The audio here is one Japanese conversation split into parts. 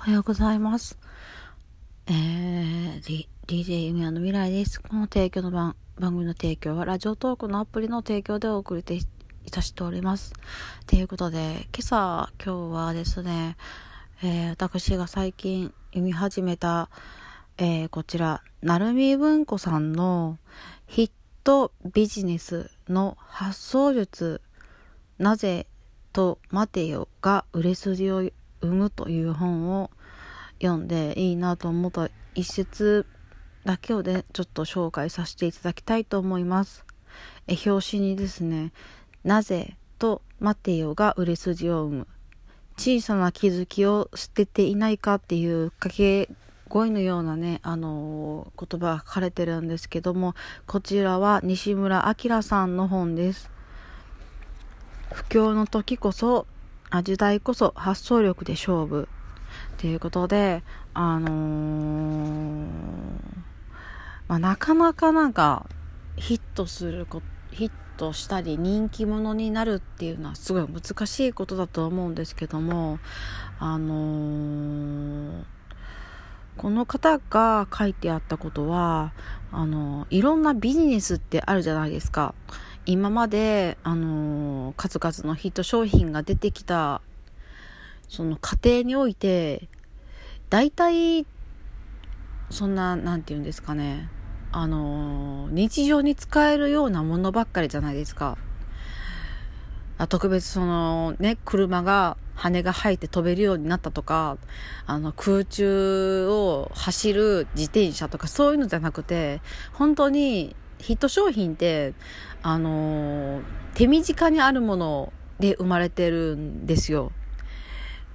おはようございます。えー、DJ ゆみやの未来です。この提供の番、番組の提供はラジオトークのアプリの提供でお送りいたしております。ということで、今朝、今日はですね、えー、私が最近読み始めた、えー、こちら、なるみ文庫さんのヒットビジネスの発想術、なぜと待てよが売れ筋を生むという本を読んでいいなと思った一節だけをでちょっと紹介させていただきたいと思います。え表紙にですね、なぜと待てよが売れ筋を生む。小さな気づきを捨てていないかっていう掛け声のようなね、あのー、言葉が書かれてるんですけども、こちらは西村明さんの本です。不況の時こそあ時代こそ発想力で勝負ということで、あのー、まあ、なかなかなんかヒットすることヒットしたり人気者になるっていうのはすごい難しいことだと思うんですけども、あのー、この方が書いてあったことはあのいろんなビジネスってあるじゃないですか。今まで、あのー、数々のヒット商品が出てきた、その過程において、大体、そんな、なんて言うんですかね、あのー、日常に使えるようなものばっかりじゃないですか。特別そのね、車が羽が生えて飛べるようになったとか、あの空中を走る自転車とかそういうのじゃなくて、本当にヒット商品って、あのー、手短にあるもので生まれてるんですよ。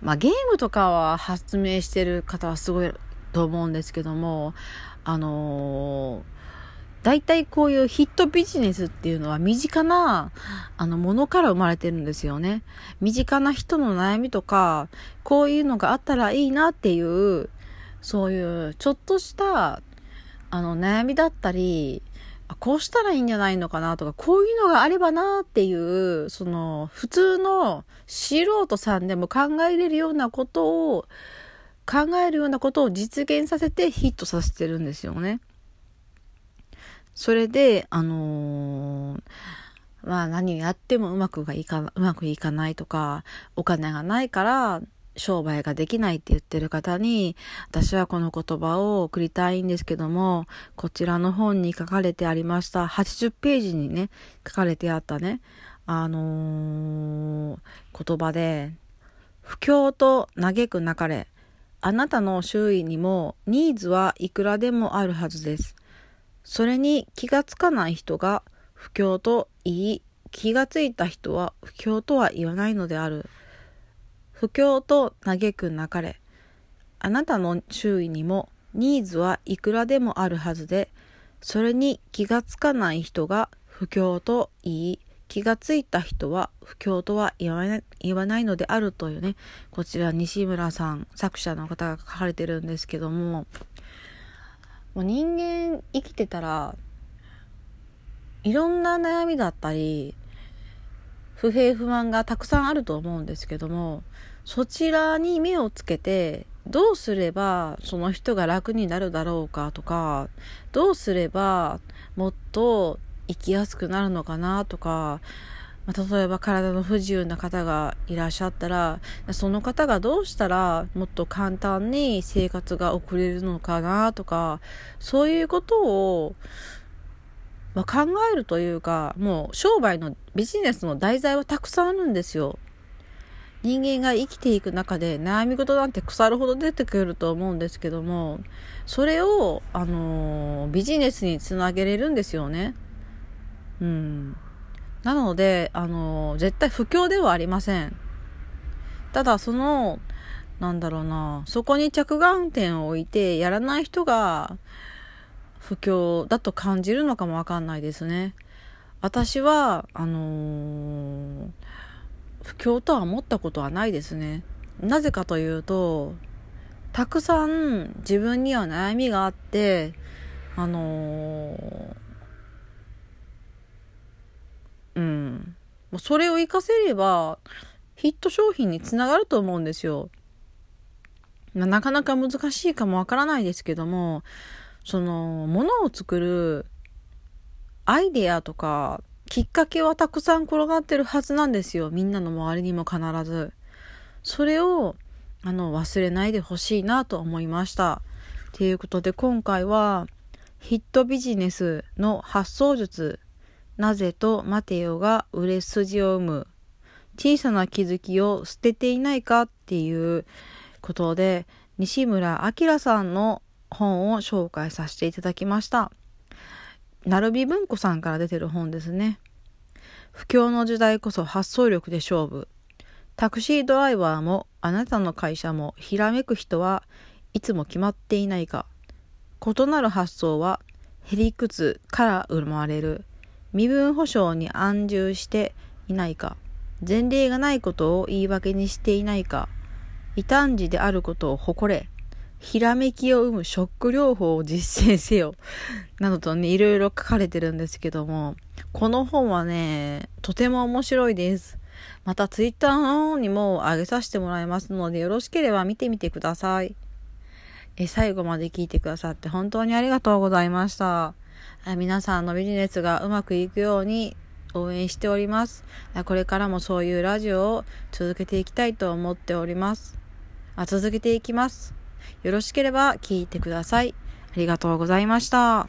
まあゲームとかは発明してる方はすごいと思うんですけども、あのー、大体こういうヒットビジネスっていうのは身近な、あの、ものから生まれてるんですよね。身近な人の悩みとか、こういうのがあったらいいなっていう、そういうちょっとした、あの、悩みだったり、あこうしたらいいんじゃないのかなとか、こういうのがあればなっていう、その、普通の素人さんでも考えれるようなことを、考えるようなことを実現させてヒットさせてるんですよね。それで、あのー、まあ何やってもうまくがいか、うまくいかないとか、お金がないから、商売ができないって言ってる方に、私はこの言葉を送りたいんですけども、こちらの本に書かれてありました、80ページにね、書かれてあったね、あのー、言葉で、不況と嘆くなかれ、あなたの周囲にもニーズはいくらでもあるはずです。それに気がつかない人が不況と言い、気がついた人は不況とは言わないのである。不況と嘆くなかれ。あなたの周囲にもニーズはいくらでもあるはずで、それに気がつかない人が不況と言い、気がついた人は不況とは言わない言わないのであるというね、こちら西村さん、作者の方が書かれてるんですけども、もう人間生きてたら、いろんな悩みだったり、不平不満がたくさんあると思うんですけども、そちらに目をつけて、どうすればその人が楽になるだろうかとか、どうすればもっと生きやすくなるのかなとか、例えば体の不自由な方がいらっしゃったら、その方がどうしたらもっと簡単に生活が送れるのかなとか、そういうことをまあ、考えるというか、もう商売のビジネスの題材はたくさんあるんですよ。人間が生きていく中で悩み事なんて腐るほど出てくると思うんですけども、それを、あのー、ビジネスにつなげれるんですよね。うん。なので、あのー、絶対不況ではありません。ただ、その、なんだろうな、そこに着眼点を置いてやらない人が、不況だと感じるのかもわかんないですね。私は、あのー、不況とは思ったことはないですね。なぜかというと、たくさん自分には悩みがあって、あのー、うん。もうそれを活かせれば、ヒット商品につながると思うんですよ。なかなか難しいかもわからないですけども、その、ものを作るアイデアとか、きっかけはたくさん転がってるはずなんですよ。みんなの周りにも必ず。それを、あの、忘れないでほしいなと思いました。ということで今回は、ヒットビジネスの発想術、なぜとマテオが売れ筋を生む、小さな気づきを捨てていないかっていうことで、西村明さんの本を紹介させていただきました。なるび文庫さんから出てる本ですね。不況の時代こそ発想力で勝負。タクシードライバーもあなたの会社もひらめく人はいつも決まっていないか。異なる発想はへりくつから生まれる。身分保証に安住していないか。前例がないことを言い訳にしていないか。異端児であることを誇れ。ひらめきを生むショック療法を実践せよ。などとね、いろいろ書かれてるんですけども、この本はね、とても面白いです。またツイッターの方にも上げさせてもらいますので、よろしければ見てみてください。え最後まで聞いてくださって本当にありがとうございました。皆さんのビジネスがうまくいくように応援しております。これからもそういうラジオを続けていきたいと思っております。あ続けていきます。よろしければ聞いてください。ありがとうございました。